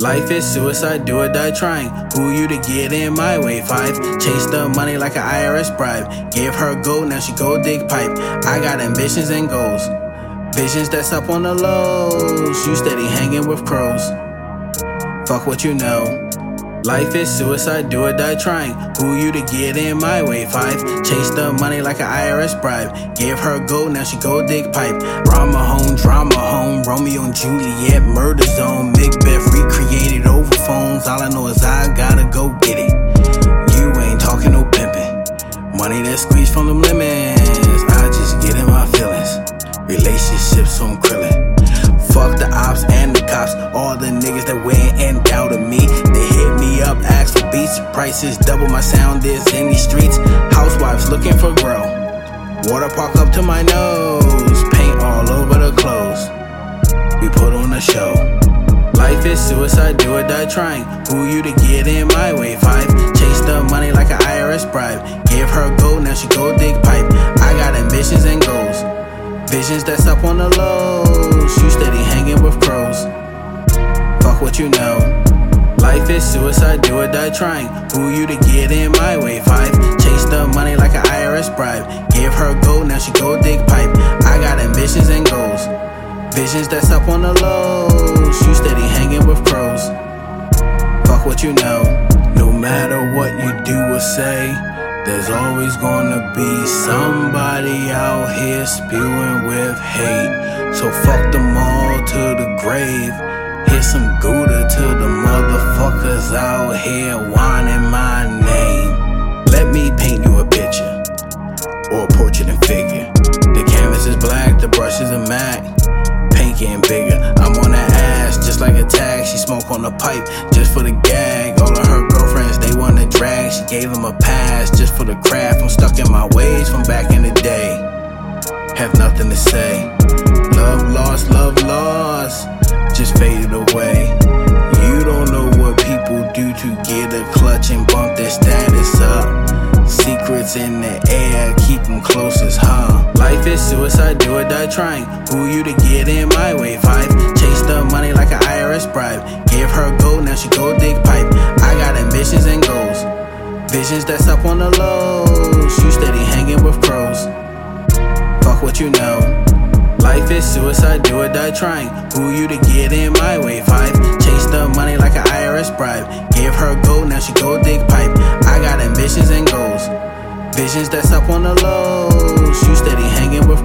Life is suicide, do or die trying. Who you to get in my way? Five, chase the money like an IRS bribe. Give her gold, now she go dig pipe. I got ambitions and goals. Visions that's up on the lows. You steady hanging with crows. Fuck what you know. Life is suicide, do or die trying. Who you to get in my way? Five, chase the money like an IRS bribe. Give her gold, now she go dig pipe. Drama home, drama home. Romeo and Juliet, murder zone. Macbeth recreated over phones. All I know is I gotta go get it. You ain't talking no pimping. Money that squeezed from them lemons. I just get in my feelings. Relationships on krillin'. Fuck the ops and the cops. All the niggas that went and doubted me. They up, asked for beats. Prices double my sound is in these streets. Housewives looking for grow. Water park up to my nose. Paint all over the clothes. We put on a show. Life is suicide, do or die trying. Who you to get in my way? Five, chase the money like an IRS bribe. Give her gold, now she go dig pipe. I got ambitions and goals. Visions that's up on the lows. You steady hanging with suicide, do or die trying. Who you to get in my way? Five, chase the money like an IRS bribe. Give her gold, now she go dig pipe. I got ambitions and goals. Visions that's up on the lows. You steady hanging with crows. Fuck what you know. No matter what you do or say, there's always gonna be somebody out here spewing with hate. So fuck them all to the grave. Here's some Gouda to the motherfuckers out here whining my name. Let me paint you a picture or a portrait in figure. The canvas is black, the brush is a Mac. Paint getting bigger. I'm on that ass just like a tag. She smoke on the pipe just for the gag. All of her girlfriends they wanna drag. She gave them a pass just for the craft. I'm stuck in my ways from back in the day. Have nothing to say. Love lost, love lost. Just faded away. You don't know what people do to get a clutch and bump their status up. Secrets in the air, keep them closest, huh? Life is suicide, do or die trying. Who you to get in my way? Five, chase the money like an IRS bribe. Give her gold, now she go dig pipe. I got ambitions and goals. Visions that's up on the lows. You steady hanging with Suicide, do or die trying. Who you to get in my way? Five. Chase the money like an IRS bribe. Give her gold, now she go dig pipe. I got ambitions and goals. Visions that's up on the lows. You steady hanging with